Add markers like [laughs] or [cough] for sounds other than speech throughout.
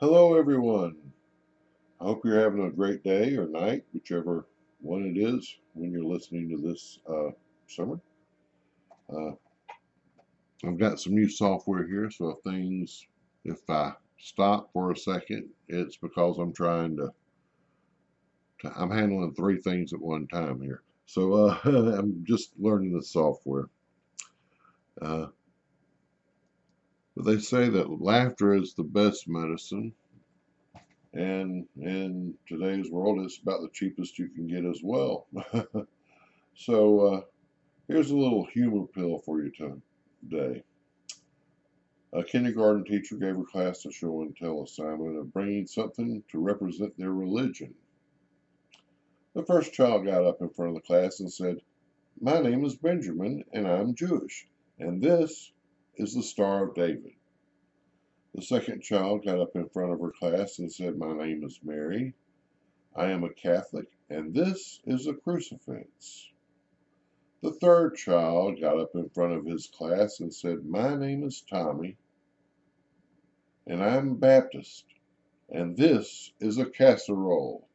Hello, everyone. I hope you're having a great day or night, whichever one it is when you're listening to this uh, sermon. Uh, I've got some new software here, so if things, if I stop for a second, it's because I'm trying to, to I'm handling three things at one time here. So uh, [laughs] I'm just learning the software. Uh, but they say that laughter is the best medicine. And in today's world, it's about the cheapest you can get as well. [laughs] so uh, here's a little humor pill for you today. A kindergarten teacher gave her class a show and tell assignment of bringing something to represent their religion. The first child got up in front of the class and said, My name is Benjamin, and I'm Jewish, and this is the Star of David. The second child got up in front of her class and said, My name is Mary. I am a Catholic, and this is a crucifix. The third child got up in front of his class and said, My name is Tommy, and I'm Baptist, and this is a casserole.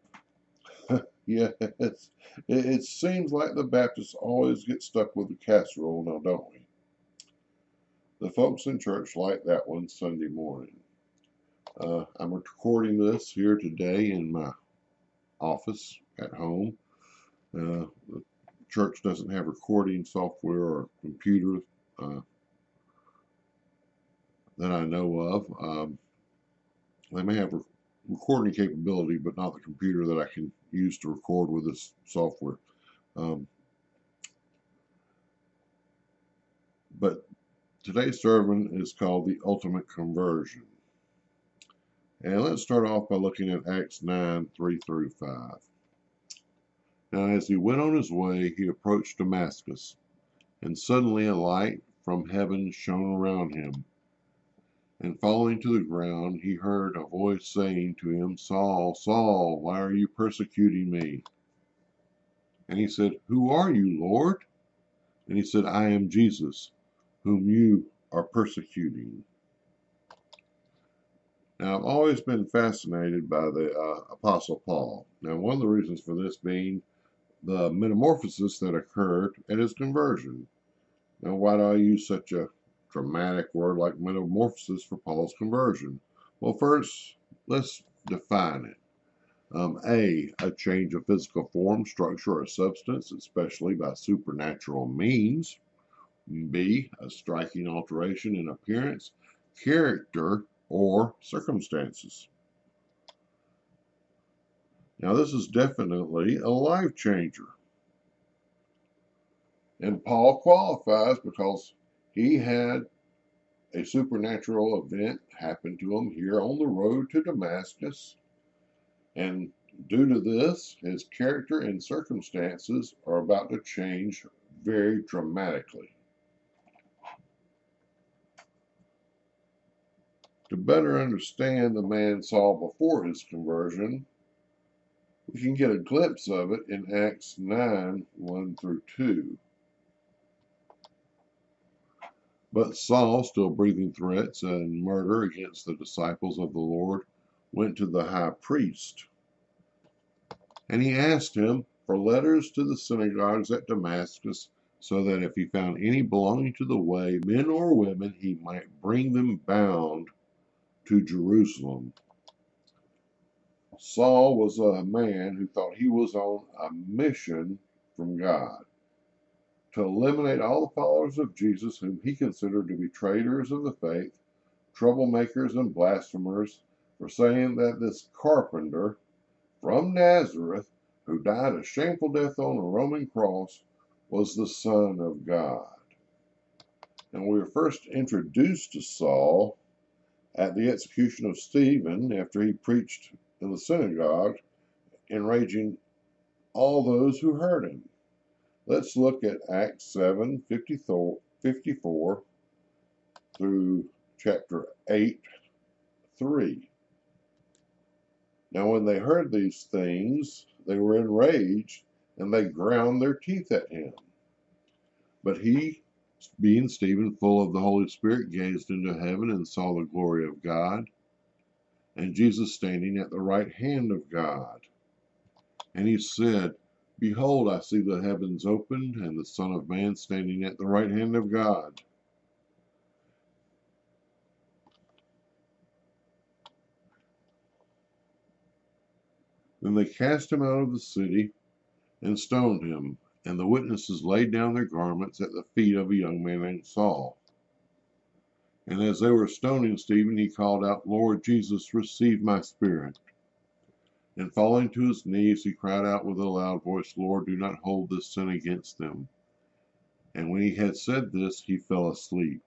[laughs] yes, it, it seems like the Baptists always get stuck with the casserole now, don't we? The folks in church like that one Sunday morning. Uh, I'm recording this here today in my office at home. Uh, the church doesn't have recording software or computer uh, that I know of. Um, they may have re recording capability, but not the computer that I can use to record with this software. Um, but today's sermon is called The Ultimate Conversion. And let's start off by looking at Acts 9 3 through 5. Now, as he went on his way, he approached Damascus, and suddenly a light from heaven shone around him. And falling to the ground, he heard a voice saying to him, Saul, Saul, why are you persecuting me? And he said, Who are you, Lord? And he said, I am Jesus, whom you are persecuting. Now, I've always been fascinated by the uh, Apostle Paul. Now, one of the reasons for this being the metamorphosis that occurred at his conversion. Now, why do I use such a dramatic word like metamorphosis for Paul's conversion? Well, first, let's define it. Um, a, a change of physical form, structure, or substance, especially by supernatural means. B, a striking alteration in appearance, character, or circumstances. Now, this is definitely a life changer. And Paul qualifies because he had a supernatural event happen to him here on the road to Damascus. And due to this, his character and circumstances are about to change very dramatically. To better understand the man Saul before his conversion, we can get a glimpse of it in Acts 9 1 through 2. But Saul, still breathing threats and murder against the disciples of the Lord, went to the high priest. And he asked him for letters to the synagogues at Damascus, so that if he found any belonging to the way, men or women, he might bring them bound to Jerusalem. Saul was a man who thought he was on a mission from God to eliminate all the followers of Jesus whom he considered to be traitors of the faith, troublemakers, and blasphemers for saying that this carpenter from Nazareth, who died a shameful death on a Roman cross, was the Son of God. And we were first introduced to Saul at the execution of Stephen after he preached in the synagogue, enraging all those who heard him. Let's look at Acts 7 54 through chapter 8 3. Now, when they heard these things, they were enraged, and they ground their teeth at him. But he, being Stephen, full of the Holy Spirit, gazed into heaven and saw the glory of God and Jesus standing at the right hand of God. And he said, Behold, I see the heavens opened, and the Son of Man standing at the right hand of God. Then they cast him out of the city and stoned him, and the witnesses laid down their garments at the feet of a young man named Saul. And as they were stoning Stephen, he called out, Lord Jesus, receive my spirit. And falling to his knees, he cried out with a loud voice, Lord, do not hold this sin against them. And when he had said this, he fell asleep.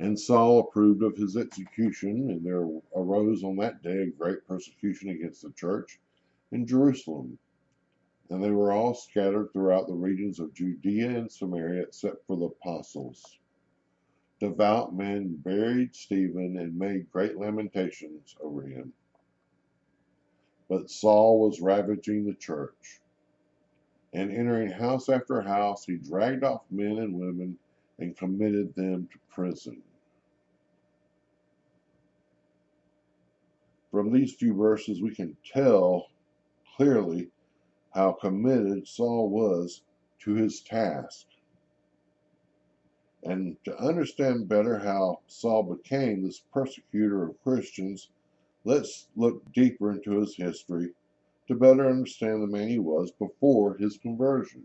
And Saul approved of his execution, and there arose on that day a great persecution against the church in Jerusalem. And they were all scattered throughout the regions of Judea and Samaria, except for the apostles. Devout men buried Stephen and made great lamentations over him. But Saul was ravaging the church. And entering house after house, he dragged off men and women and committed them to prison. From these few verses, we can tell clearly how committed Saul was to his task. And to understand better how Saul became this persecutor of Christians, let's look deeper into his history to better understand the man he was before his conversion.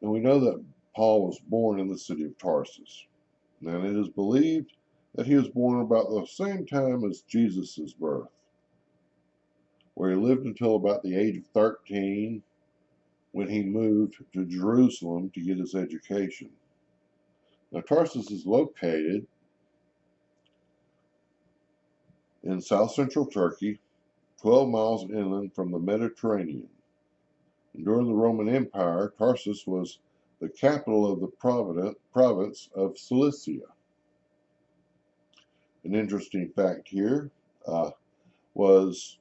And we know that Paul was born in the city of Tarsus. And it is believed that he was born about the same time as Jesus' birth, where he lived until about the age of 13 when he moved to Jerusalem to get his education. Now, Tarsus is located in south central Turkey, 12 miles inland from the Mediterranean. And during the Roman Empire, Tarsus was the capital of the province of Cilicia. An interesting fact here uh, was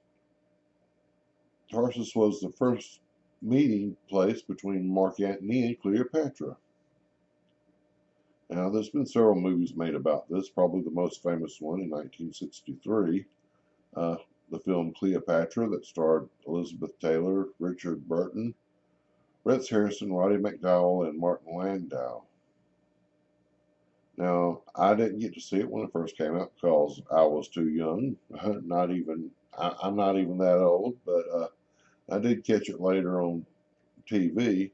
Tarsus was the first meeting place between Mark Antony and Cleopatra. Now, there's been several movies made about this, probably the most famous one in 1963, uh, the film Cleopatra that starred Elizabeth Taylor, Richard Burton, Rex Harrison, Roddy McDowall, and Martin Landau. Now, I didn't get to see it when it first came out because I was too young. [laughs] Not even, I, am not even that old, but uh, I did catch it later on TV.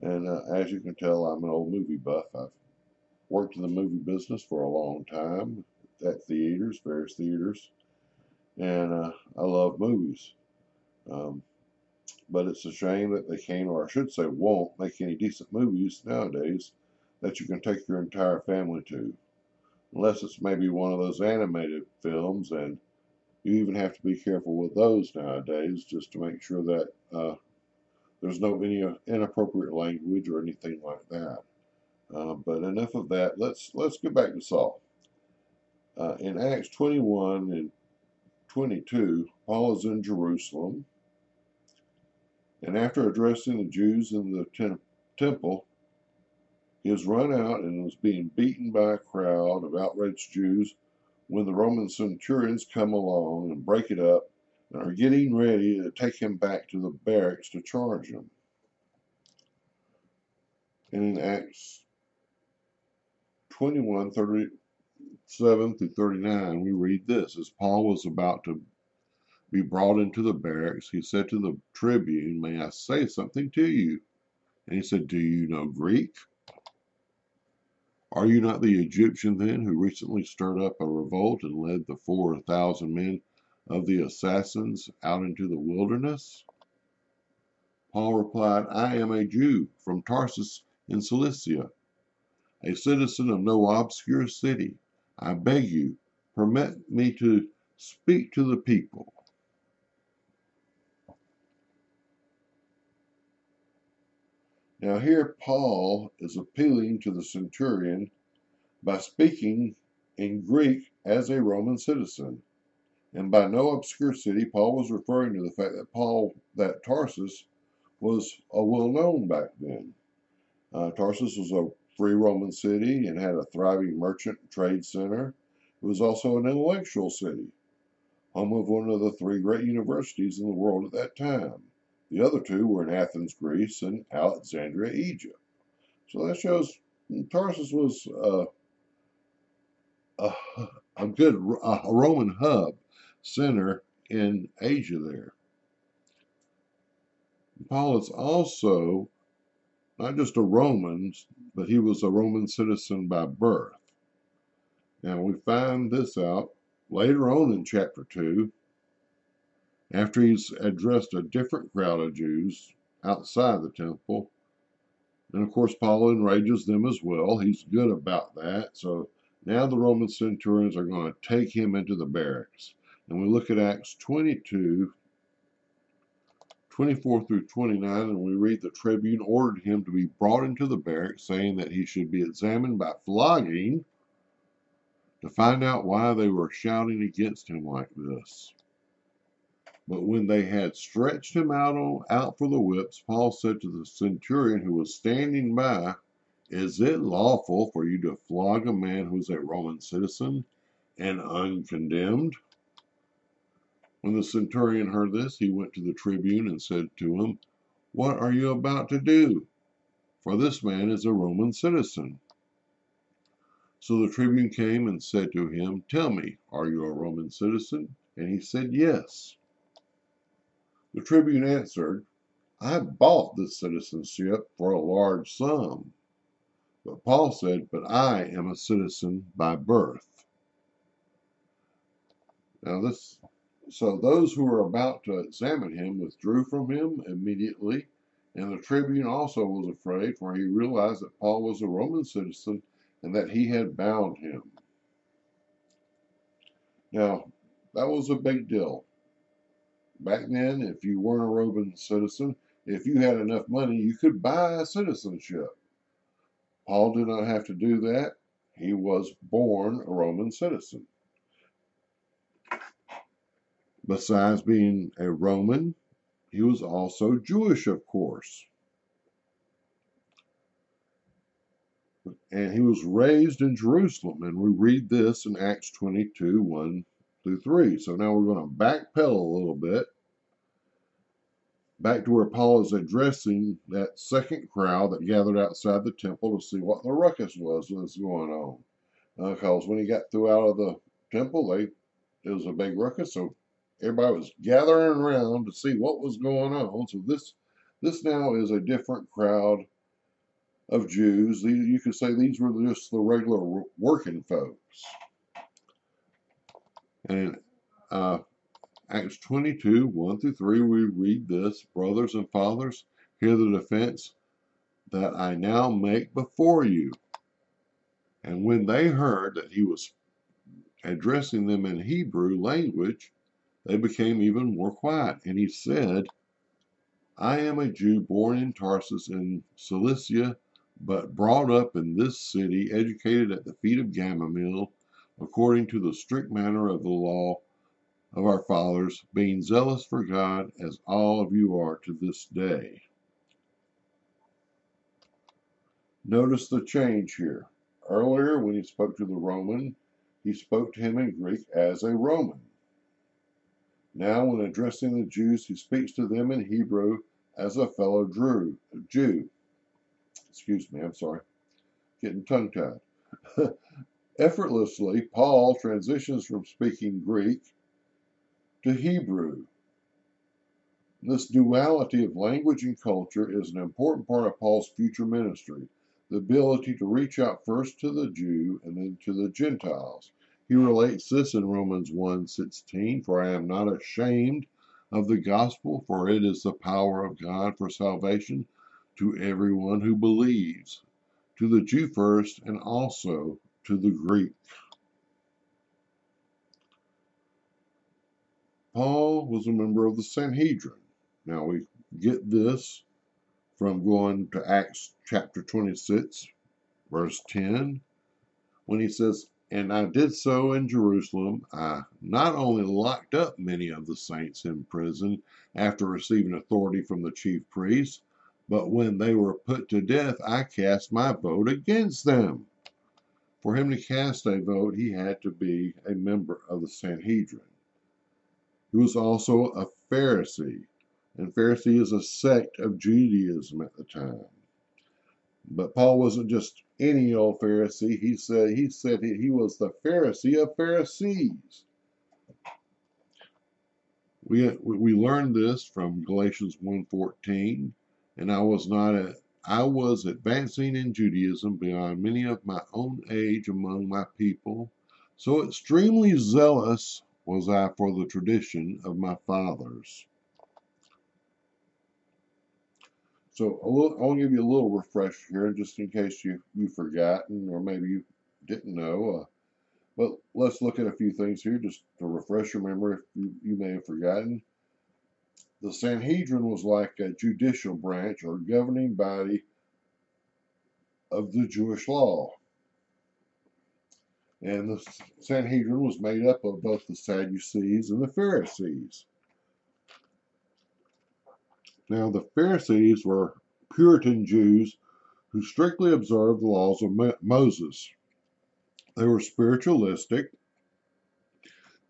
And uh, as you can tell, I'm an old movie buff. I've worked in the movie business for a long time at theaters, various theaters, and uh, I love movies. Um, but it's a shame that they can't, or I should say, won't make any decent movies nowadays that you can take your entire family to. Unless it's maybe one of those animated films, and you even have to be careful with those nowadays just to make sure that uh, there's no any inappropriate language or anything like that. Uh, but enough of that. Let's let's get back to Saul. Uh, in Acts 21 and 22, Paul is in Jerusalem, and after addressing the Jews in the temple, he was run out and was being beaten by a crowd of outraged Jews when the Roman centurions come along and break it up and are getting ready to take him back to the barracks to charge him. And in Acts 21, 37 through 39, we read this. As Paul was about to be brought into the barracks, he said to the tribune, May I say something to you? And he said, Do you know Greek? Are you not the Egyptian then who recently stirred up a revolt and led the four thousand men of the assassins out into the wilderness? Paul replied, I am a Jew from Tarsus in Cilicia, a citizen of no obscure city. I beg you, permit me to speak to the people. Now, here Paul is appealing to the centurion by speaking in Greek as a Roman citizen. And by no obscure city, Paul was referring to the fact that Paul, that Tarsus, was a well known back then. Uh, Tarsus was a free Roman city and had a thriving merchant trade center. It was also an intellectual city, home of one of the three great universities in the world at that time. The other two were in Athens, Greece, and Alexandria, Egypt. So that shows Tarsus was a, a good a Roman hub center in Asia there. Paul is also not just a Roman, but he was a Roman citizen by birth. Now we find this out later on in chapter 2, after he's addressed a different crowd of Jews outside the temple. And of course, Paul enrages them as well. He's good about that. So now the Roman centurions are going to take him into the barracks. And we look at Acts 22, 24 through 29, and we read the tribune ordered him to be brought into the barracks, saying that he should be examined by flogging to find out why they were shouting against him like this. But when they had stretched him out, on, out for the whips, Paul said to the centurion who was standing by, Is it lawful for you to flog a man who is a Roman citizen and uncondemned? When the centurion heard this, he went to the tribune and said to him, What are you about to do? For this man is a Roman citizen. So the tribune came and said to him, Tell me, are you a Roman citizen? And he said, Yes. The tribune answered, I bought this citizenship for a large sum. But Paul said, But I am a citizen by birth. Now, this so those who were about to examine him withdrew from him immediately, and the tribune also was afraid, for he realized that Paul was a Roman citizen and that he had bound him. Now, that was a big deal. Back then, if you weren't a Roman citizen, if you had enough money, you could buy citizenship. Paul did not have to do that. He was born a Roman citizen. Besides being a Roman, he was also Jewish, of course. And he was raised in Jerusalem. And we read this in Acts 22 1 through 3. So now we're going to backpedal a little bit back to where Paul is addressing that second crowd that gathered outside the temple to see what the ruckus was that's going on. Because uh, when he got through out of the temple, they it was a big ruckus, so everybody was gathering around to see what was going on. So this this now is a different crowd of Jews. You could say these were just the regular working folks. And uh, Acts 22, 1 through 3, we read this Brothers and fathers, hear the defense that I now make before you. And when they heard that he was addressing them in Hebrew language, they became even more quiet. And he said, I am a Jew born in Tarsus in Cilicia, but brought up in this city, educated at the feet of Gamaliel, according to the strict manner of the law of our fathers, being zealous for God as all of you are to this day. Notice the change here. Earlier, when he spoke to the Roman, he spoke to him in Greek as a Roman. Now, when addressing the Jews, he speaks to them in Hebrew as a fellow Drew, Jew. Excuse me, I'm sorry. Getting tongue tied. [laughs] Effortlessly, Paul transitions from speaking Greek to Hebrew. This duality of language and culture is an important part of Paul's future ministry the ability to reach out first to the Jew and then to the Gentiles. He relates this in Romans 1:16, for I am not ashamed of the gospel, for it is the power of God for salvation to everyone who believes, to the Jew first and also to the Greek. Paul was a member of the Sanhedrin. Now we get this from going to Acts chapter 26, verse 10, when he says, and I did so in Jerusalem. I not only locked up many of the saints in prison after receiving authority from the chief priests, But when they were put to death, I cast my vote against them. For him to cast a vote, he had to be a member of the Sanhedrin. He was also a Pharisee, and Pharisee is a sect of Judaism at the time. But Paul wasn't just any old Pharisee. He said he said he, he was the Pharisee of Pharisees. We we learned this from Galatians 1:14, and I was not a, I was advancing in Judaism beyond many of my own age among my people, so extremely zealous was I for the tradition of my fathers. So little, I'll give you a little refresher here, just in case you you've forgotten or maybe you didn't know. Uh, but let's look at a few things here, just to refresh your memory if you, you may have forgotten. The Sanhedrin was like a judicial branch or governing body of the Jewish law. And the Sanhedrin was made up of both the Sadducees and the Pharisees. Now, the Pharisees were Puritan Jews who strictly observed the laws of Moses. They were spiritualistic,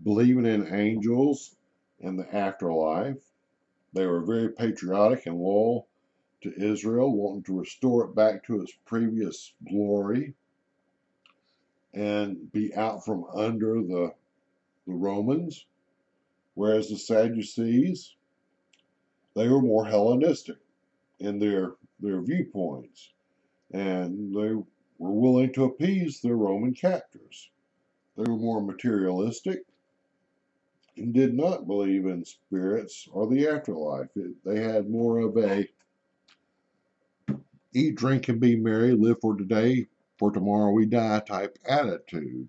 believing in angels and the afterlife. They were very patriotic and loyal to Israel, wanting to restore it back to its previous glory and be out from under the, the Romans. Whereas the Sadducees, they were more Hellenistic in their their viewpoints, and they were willing to appease their Roman captors. They were more materialistic did not believe in spirits or the afterlife. It, they had more of a eat, drink, and be merry, live for today, for tomorrow we die type attitude.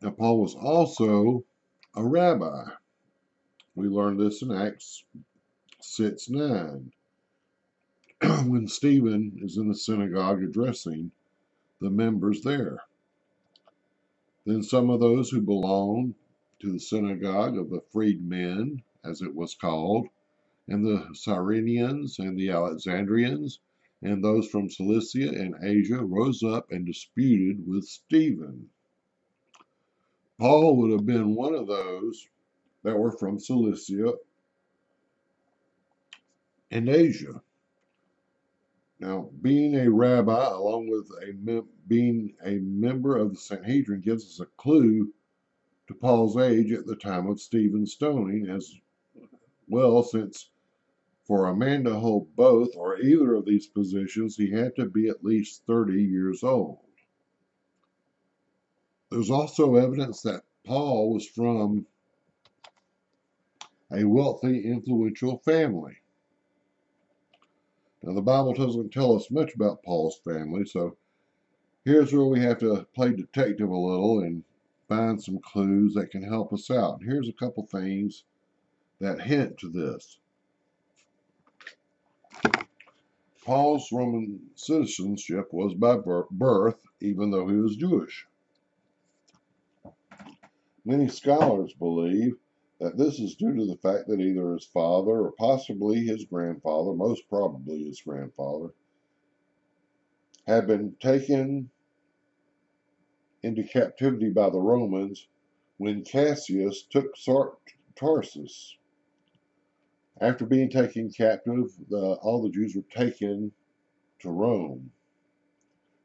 Now, Paul was also a rabbi. We learned this in Acts 6 9. [clears throat] when Stephen is in the synagogue addressing the members there. Then some of those who belonged to the synagogue of the freedmen, as it was called, and the Cyrenians and the Alexandrians, and those from Cilicia and Asia rose up and disputed with Stephen. Paul would have been one of those that were from Cilicia and Asia. Now, being a rabbi, along with a mem- being a member of the Sanhedrin, gives us a clue to Paul's age at the time of Stephen's stoning, as well, since for a man to hold both or either of these positions, he had to be at least 30 years old. There's also evidence that Paul was from a wealthy, influential family. Now, the Bible doesn't tell us much about Paul's family, so here's where we have to play detective a little and find some clues that can help us out. Here's a couple things that hint to this. Paul's Roman citizenship was by birth, even though he was Jewish. Many scholars believe that this is due to the fact that either his father or possibly his grandfather, most probably his grandfather, had been taken into captivity by the Romans when Cassius took Tarsus. After being taken captive, the, all the Jews were taken to Rome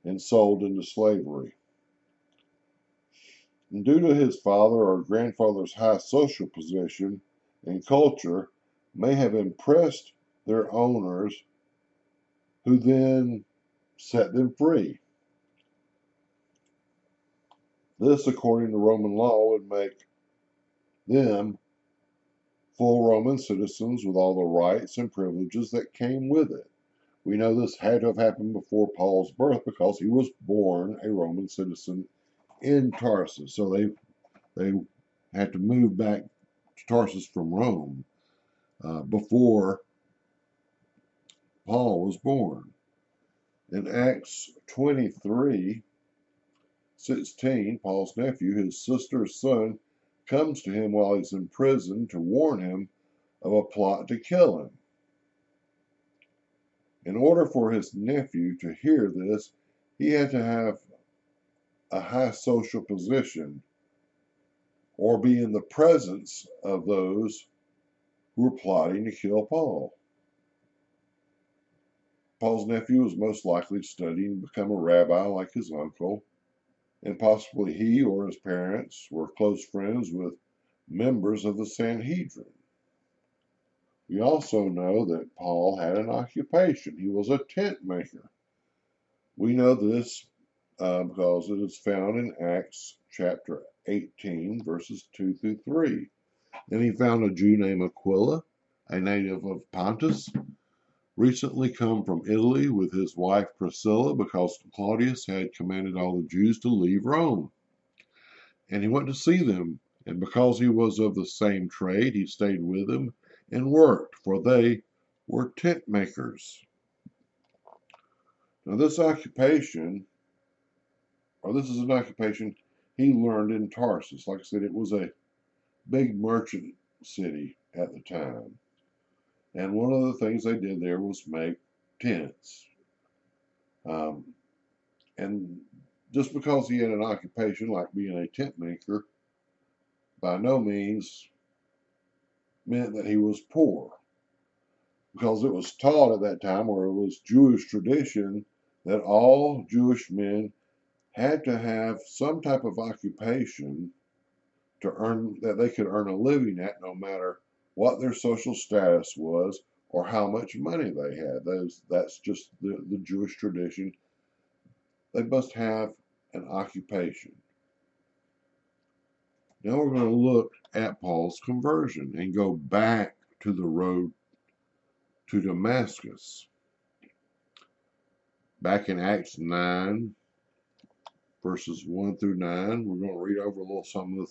and sold into slavery. And due to his father or grandfather's high social position and culture, may have impressed their owners, who then set them free. This, according to Roman law, would make them full Roman citizens with all the rights and privileges that came with it. We know this had to have happened before Paul's birth because he was born a Roman citizen in Tarsus. So they they had to move back to Tarsus from Rome uh, before Paul was born. In Acts 23 16, Paul's nephew, his sister's son, comes to him while he's in prison to warn him of a plot to kill him. In order for his nephew to hear this, he had to have a high social position or be in the presence of those who were plotting to kill Paul. Paul's nephew was most likely studying to become a rabbi like his uncle, and possibly he or his parents were close friends with members of the Sanhedrin. We also know that Paul had an occupation. He was a tent maker. We know this uh, because it is found in Acts chapter 18, verses 2 through 3. And he found a Jew named Aquila, a native of Pontus, recently come from Italy with his wife Priscilla because Claudius had commanded all the Jews to leave Rome. And he went to see them, and because he was of the same trade, he stayed with them and worked, for they were tent makers. Now, this occupation, or this is an occupation he learned in Tarsus. Like I said, it was a big merchant city at the time. And one of the things they did there was make tents. Um, and just because he had an occupation like being a tent maker, by no means meant that he was poor. Because it was taught at that time, or it was Jewish tradition, that all Jewish men had to have some type of occupation to earn that they could earn a living at no matter what their social status was or how much money they had. Those, that's just the, the Jewish tradition. They must have an occupation. Now we're going to look at Paul's conversion and go back to the road to Damascus. Back in Acts 9, verses 1 through 9, we're going to read over a little some of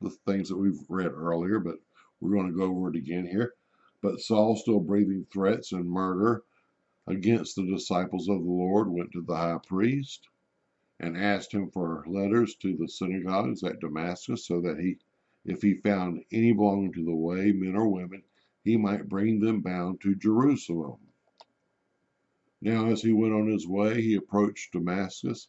the, the things that we've read earlier, but we're going to go over it again here. But Saul, still breathing threats and murder against the disciples of the Lord, went to the high priest and asked him for letters to the synagogues at Damascus, so that he, if he found any belonging to the way, men or women, he might bring them bound to Jerusalem. Now, as he went on his way, he approached Damascus,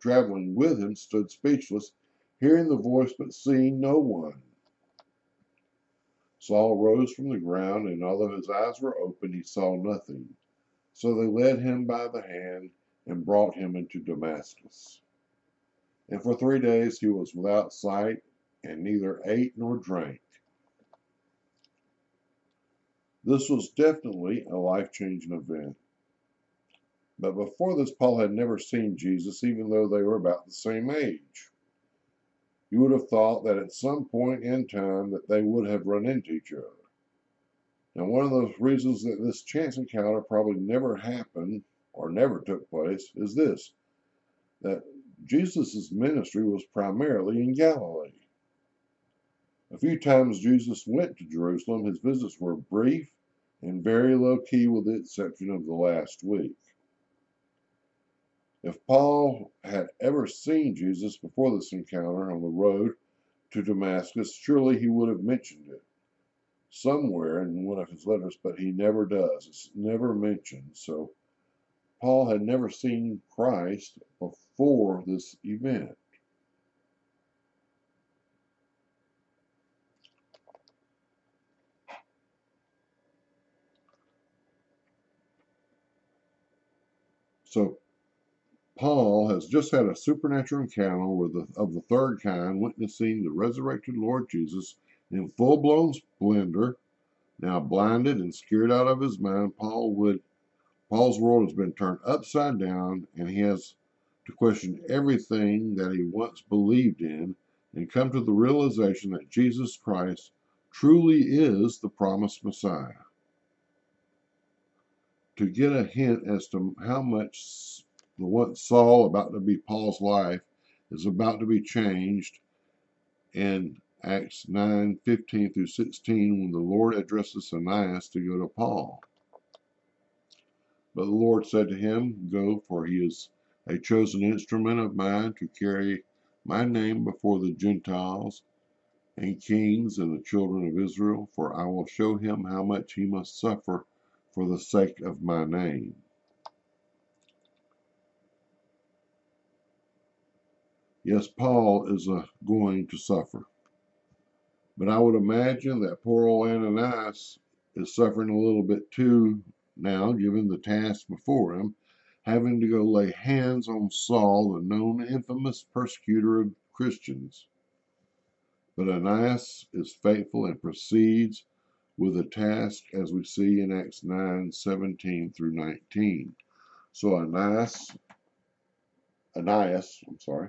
traveling with him stood speechless, hearing the voice but seeing no one. Saul rose from the ground, and although his eyes were open, he saw nothing. So they led him by the hand and brought him into Damascus. And for three days he was without sight, and neither ate nor drank. This was definitely a life changing event. But before this, Paul had never seen Jesus, even though they were about the same age. You would have thought that at some point in time that they would have run into each other. Now, one of the reasons that this chance encounter probably never happened or never took place is this that Jesus' ministry was primarily in Galilee. A few times Jesus went to Jerusalem. His visits were brief and very low key, with the exception of the last week. If Paul had ever seen Jesus before this encounter on the road to Damascus, surely he would have mentioned it somewhere in one of his letters, but he never does. It's never mentioned. So Paul had never seen Christ before this event. So Paul has just had a supernatural encounter with the, of the third kind, witnessing the resurrected Lord Jesus in full blown splendor. Now blinded and scared out of his mind, Paul would Paul's world has been turned upside down, and he has to question everything that he once believed in and come to the realization that Jesus Christ truly is the promised Messiah. to get a hint as to how much the what Saul about to be Paul's life is about to be changed in Acts 9 15 through 16 when the Lord addresses Ananias to go to Paul. But the Lord said to him, Go, for he is a chosen instrument of mine to carry my name before the Gentiles and kings and the children of Israel, for I will show him how much he must suffer for the sake of my name. Yes, Paul is uh, going to suffer. But I would imagine that poor old Ananias is suffering a little bit too now, given the task before him, having to go lay hands on Saul, the known infamous persecutor of Christians. But Ananias is faithful and proceeds with the task as we see in Acts 9 17 through 19. So Ananias, Ananias, I'm sorry,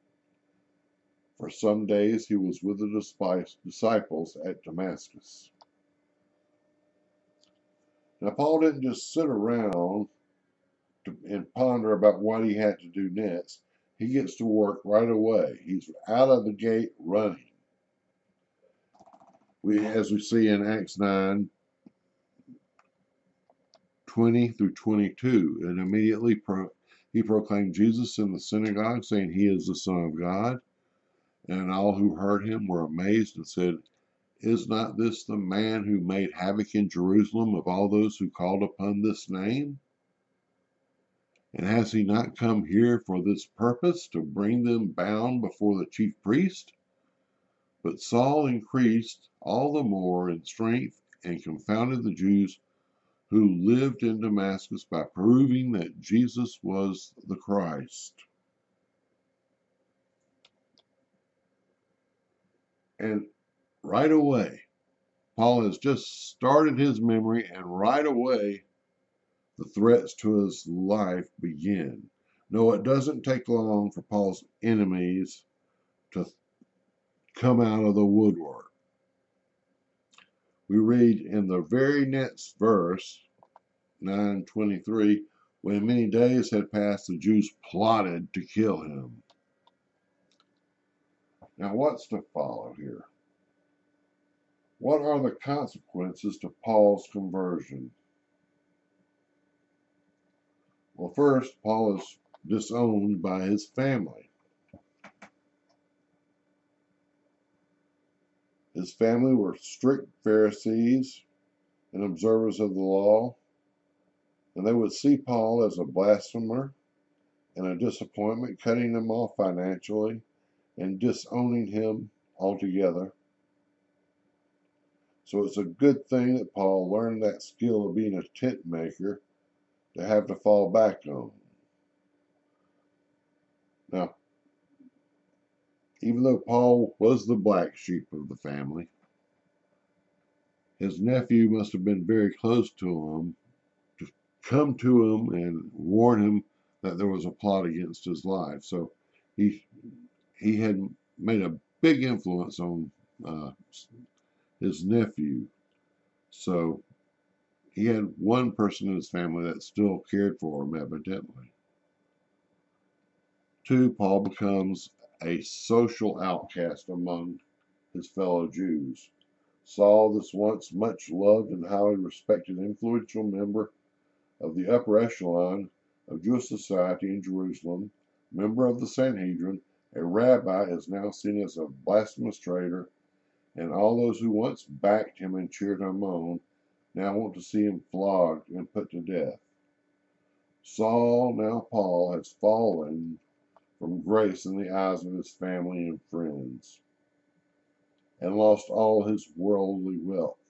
For some days he was with the disciples at Damascus. Now, Paul didn't just sit around to, and ponder about what he had to do next. He gets to work right away. He's out of the gate running. We, as we see in Acts 9, 20 through 22. And immediately pro, he proclaimed Jesus in the synagogue, saying, He is the Son of God. And all who heard him were amazed and said, Is not this the man who made havoc in Jerusalem of all those who called upon this name? And has he not come here for this purpose, to bring them bound before the chief priest? But Saul increased all the more in strength and confounded the Jews who lived in Damascus by proving that Jesus was the Christ. And right away, Paul has just started his memory, and right away, the threats to his life begin. No, it doesn't take long for Paul's enemies to come out of the woodwork we read in the very next verse, 923, when many days had passed, the Jews plotted to kill him. Now, what's to follow here? What are the consequences to Paul's conversion? Well, first, Paul is disowned by his family. His family were strict Pharisees and observers of the law, and they would see Paul as a blasphemer and a disappointment, cutting him off financially and disowning him altogether. So it's a good thing that Paul learned that skill of being a tent maker to have to fall back on. Now, even though Paul was the black sheep of the family, his nephew must have been very close to him to come to him and warn him that there was a plot against his life. So he he had made a big influence on uh, his nephew. So he had one person in his family that still cared for him, evidently. Two, Paul becomes a social outcast among his fellow Jews. Saul, this once much loved and highly respected influential member of the upper echelon of Jewish society in Jerusalem, member of the Sanhedrin, a rabbi, is now seen as a blasphemous traitor, and all those who once backed him and cheered him on now want to see him flogged and put to death. Saul, now Paul, has fallen from grace in the eyes of his family and friends, and lost all his worldly wealth.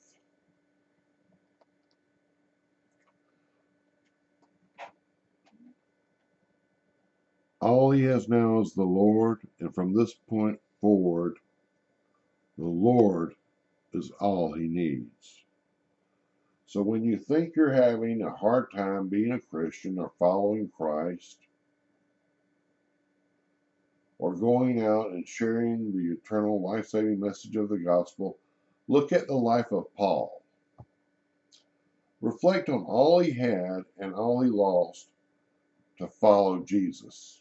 All he has now is the Lord, and from this point forward, the Lord is all he needs. So when you think you're having a hard time being a Christian or following Christ, or going out and sharing the eternal life saving message of the gospel, look at the life of Paul. Reflect on all he had and all he lost to follow Jesus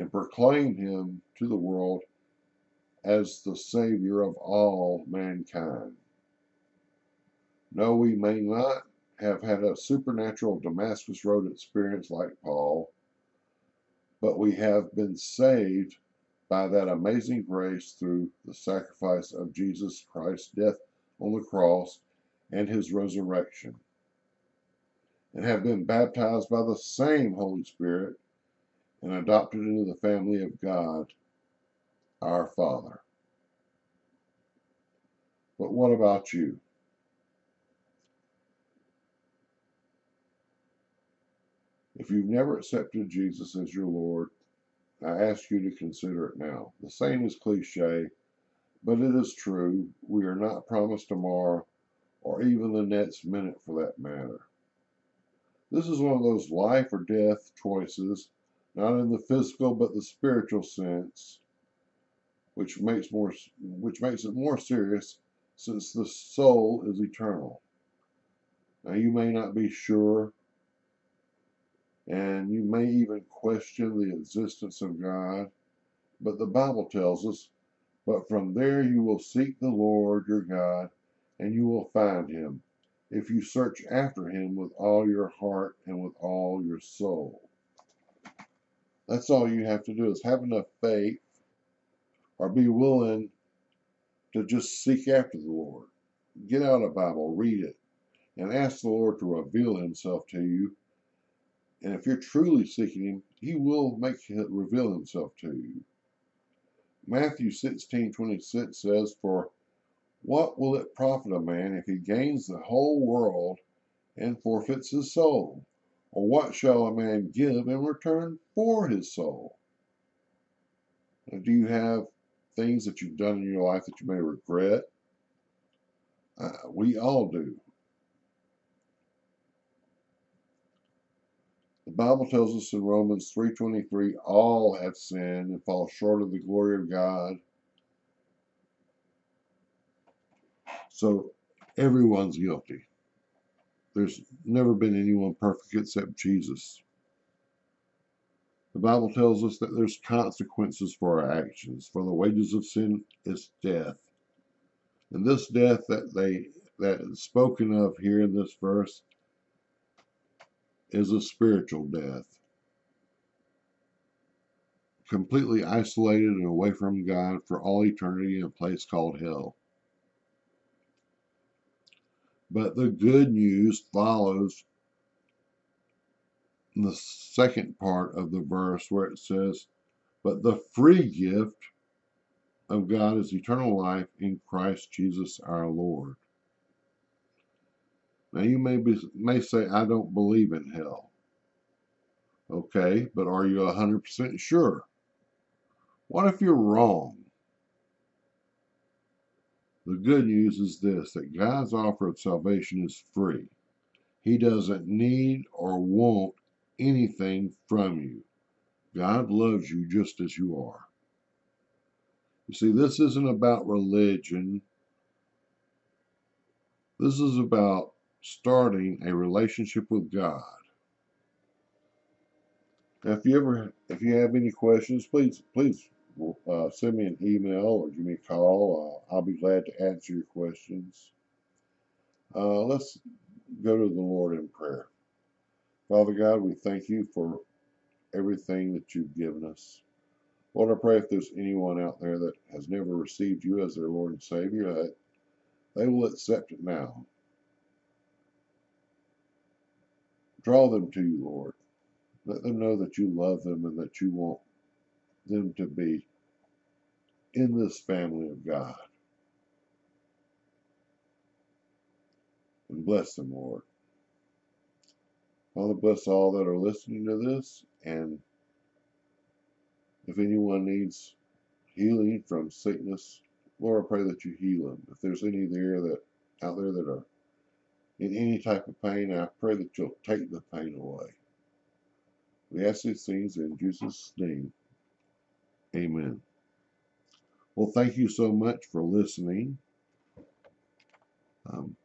and proclaim him to the world as the Savior of all mankind. No, we may not have had a supernatural Damascus Road experience like Paul, but we have been saved by that amazing grace through the sacrifice of Jesus Christ's death on the cross and his resurrection, and have been baptized by the same Holy Spirit and adopted into the family of God, our Father. But what about you? If you've never accepted Jesus as your Lord, I ask you to consider it now. The saying is cliche, but it is true. We are not promised tomorrow or even the next minute for that matter. This is one of those life or death choices, not in the physical but the spiritual sense, which makes more which makes it more serious since the soul is eternal. Now you may not be sure and you may even question the existence of God. But the Bible tells us, But from there you will seek the Lord your God, and you will find him, if you search after him with all your heart and with all your soul. That's all you have to do is have enough faith or be willing to just seek after the Lord. Get out a Bible, read it, and ask the Lord to reveal himself to you and if you're truly seeking him, he will make reveal himself to you. Matthew 16, 26 says, For what will it profit a man if he gains the whole world and forfeits his soul? Or what shall a man give in return for his soul? Now, do you have things that you've done in your life that you may regret? Uh, we all do. The Bible tells us in Romans 3:23 all have sinned and fall short of the glory of God. So everyone's guilty. There's never been anyone perfect except Jesus. The Bible tells us that there's consequences for our actions, for the wages of sin is death. And this death that they that is spoken of here in this verse is a spiritual death. Completely isolated and away from God for all eternity in a place called hell. But the good news follows the second part of the verse where it says, But the free gift of God is eternal life in Christ Jesus our Lord. Now you may be, may say, I don't believe in hell. Okay, but are you 100% sure? What if you're wrong? The good news is this that God's offer of salvation is free. He doesn't need or want anything from you. God loves you just as you are. You see, this isn't about religion. This is about starting a relationship with God. Now, if you ever, if you have any questions, please, please uh, send me an email or give me a call. Uh, I'll be glad to answer your questions. Uh, let's go to the Lord in prayer. Father God, we thank you for everything that you've given us. Lord, I pray if there's anyone out there that has never received you as their Lord and Savior, that they will accept it now. Draw them to you, Lord. Let them know that you love them and that you want them to be in this family of God. And bless them, Lord. Father, bless all that are listening to this and If anyone needs healing from sickness, Lord, I pray that you heal them. If there's any there that out there that are in any type of pain, I pray that you'll take the pain away. We ask these things in Jesus' name. Amen. Well, thank you so much for listening. Um,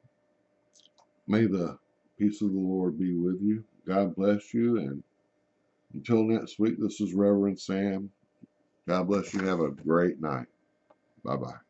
may the peace of the Lord be with you. God bless you. And until next week, this is Reverend Sam. God bless you. Have a great night. Bye bye.